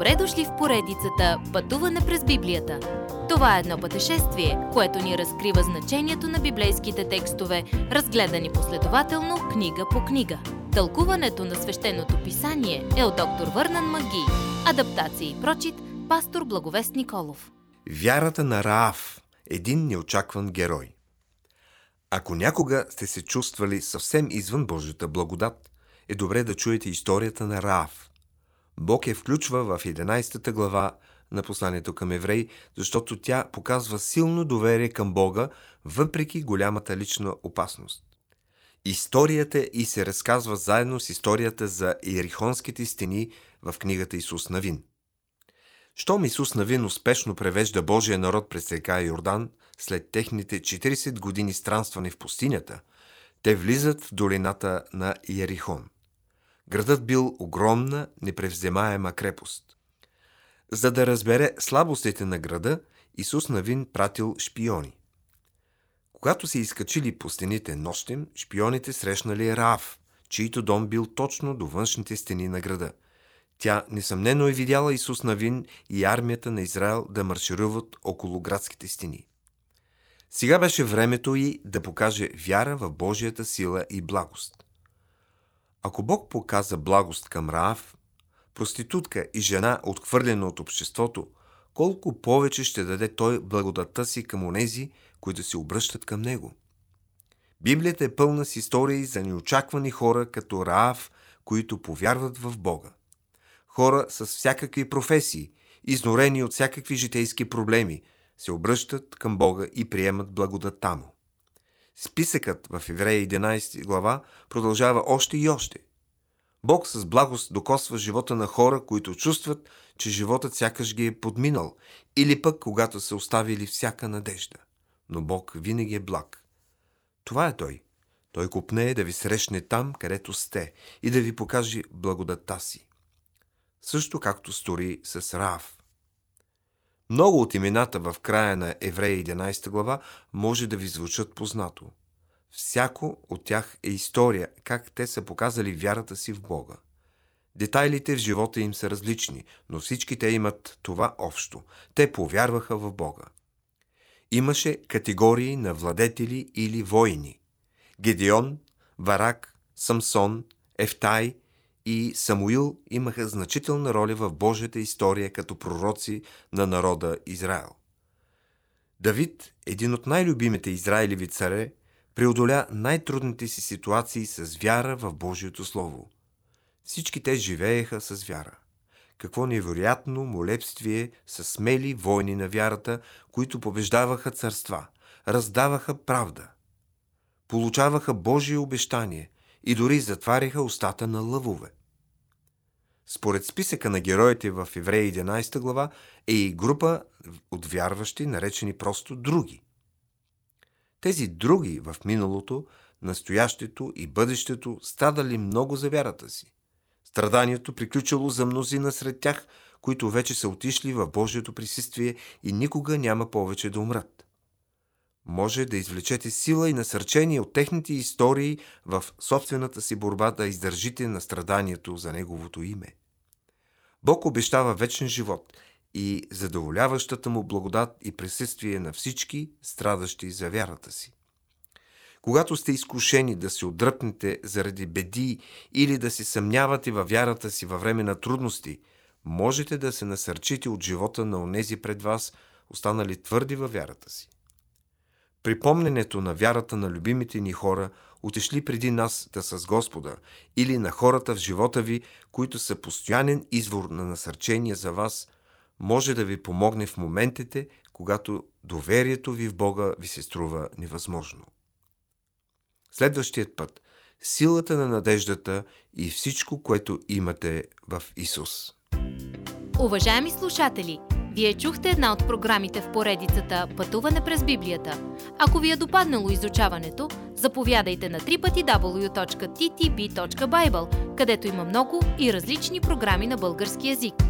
Добре дошли в поредицата Пътуване през Библията. Това е едно пътешествие, което ни разкрива значението на библейските текстове, разгледани последователно книга по книга. Тълкуването на свещеното писание е от доктор Върнан Маги. Адаптация и прочит, пастор Благовест Николов. Вярата на Раав – един неочакван герой. Ако някога сте се чувствали съвсем извън Божията благодат, е добре да чуете историята на Раав – Бог я включва в 11 глава на посланието към евреи, защото тя показва силно доверие към Бога, въпреки голямата лична опасност. Историята и се разказва заедно с историята за Иерихонските стени в книгата Исус Навин. Щом Исус Навин успешно превежда Божия народ през река Йордан, след техните 40 години странстване в пустинята, те влизат в долината на Иерихон – Градът бил огромна, непревземаема крепост. За да разбере слабостите на града, Исус Навин пратил шпиони. Когато се изкачили по стените нощем, шпионите срещнали Раав, чийто дом бил точно до външните стени на града. Тя несъмнено е видяла Исус Навин и армията на Израел да маршируват около градските стени. Сега беше времето и да покаже вяра в Божията сила и благост. Ако Бог показа благост към Раав, проститутка и жена, отхвърлена от обществото, колко повече ще даде Той благодата си към онези, които се обръщат към Него. Библията е пълна с истории за неочаквани хора като Раав, които повярват в Бога. Хора с всякакви професии, изнорени от всякакви житейски проблеми, се обръщат към Бога и приемат благодата му. Списъкът в Еврея 11 глава продължава още и още. Бог с благост докосва живота на хора, които чувстват, че животът сякаш ги е подминал, или пък когато са оставили всяка надежда. Но Бог винаги е благ. Това е Той. Той купне да ви срещне там, където сте и да ви покаже благодата си. Също както стори с Раав. Много от имената в края на Еврея 11 глава може да ви звучат познато. Всяко от тях е история, как те са показали вярата си в Бога. Детайлите в живота им са различни, но всички те имат това общо. Те повярваха в Бога. Имаше категории на владетели или воини. Гедеон, Варак, Самсон, Ефтай – и Самуил имаха значителна роля в Божията история като пророци на народа Израел. Давид, един от най-любимите Израилеви царе, преодоля най-трудните си ситуации с вяра в Божието Слово. Всички те живееха с вяра. Какво невероятно молебствие с смели войни на вярата, които побеждаваха царства, раздаваха правда. Получаваха Божие обещание и дори затваряха устата на лъвове. Според списъка на героите в Евреи 11 глава е и група от вярващи, наречени просто други. Тези други в миналото, настоящето и бъдещето страдали много за вярата си. Страданието приключило за мнозина сред тях, които вече са отишли в Божието присъствие и никога няма повече да умрат. Може да извлечете сила и насърчение от техните истории в собствената си борба да издържите на страданието за Неговото име. Бог обещава вечен живот и задоволяващата му благодат и присъствие на всички, страдащи за вярата си. Когато сте изкушени да се отдръпнете заради беди или да се съмнявате във вярата си във време на трудности, можете да се насърчите от живота на онези пред вас, останали твърди във вярата си. Припомненето на вярата на любимите ни хора, отишли преди нас да с Господа, или на хората в живота ви, които са постоянен извор на насърчение за вас, може да ви помогне в моментите, когато доверието ви в Бога ви се струва невъзможно. Следващият път – силата на надеждата и всичко, което имате в Исус. Уважаеми слушатели! Вие чухте една от програмите в поредицата Пътуване през Библията. Ако ви е допаднало изучаването, заповядайте на www.ttb.bible, където има много и различни програми на български язик.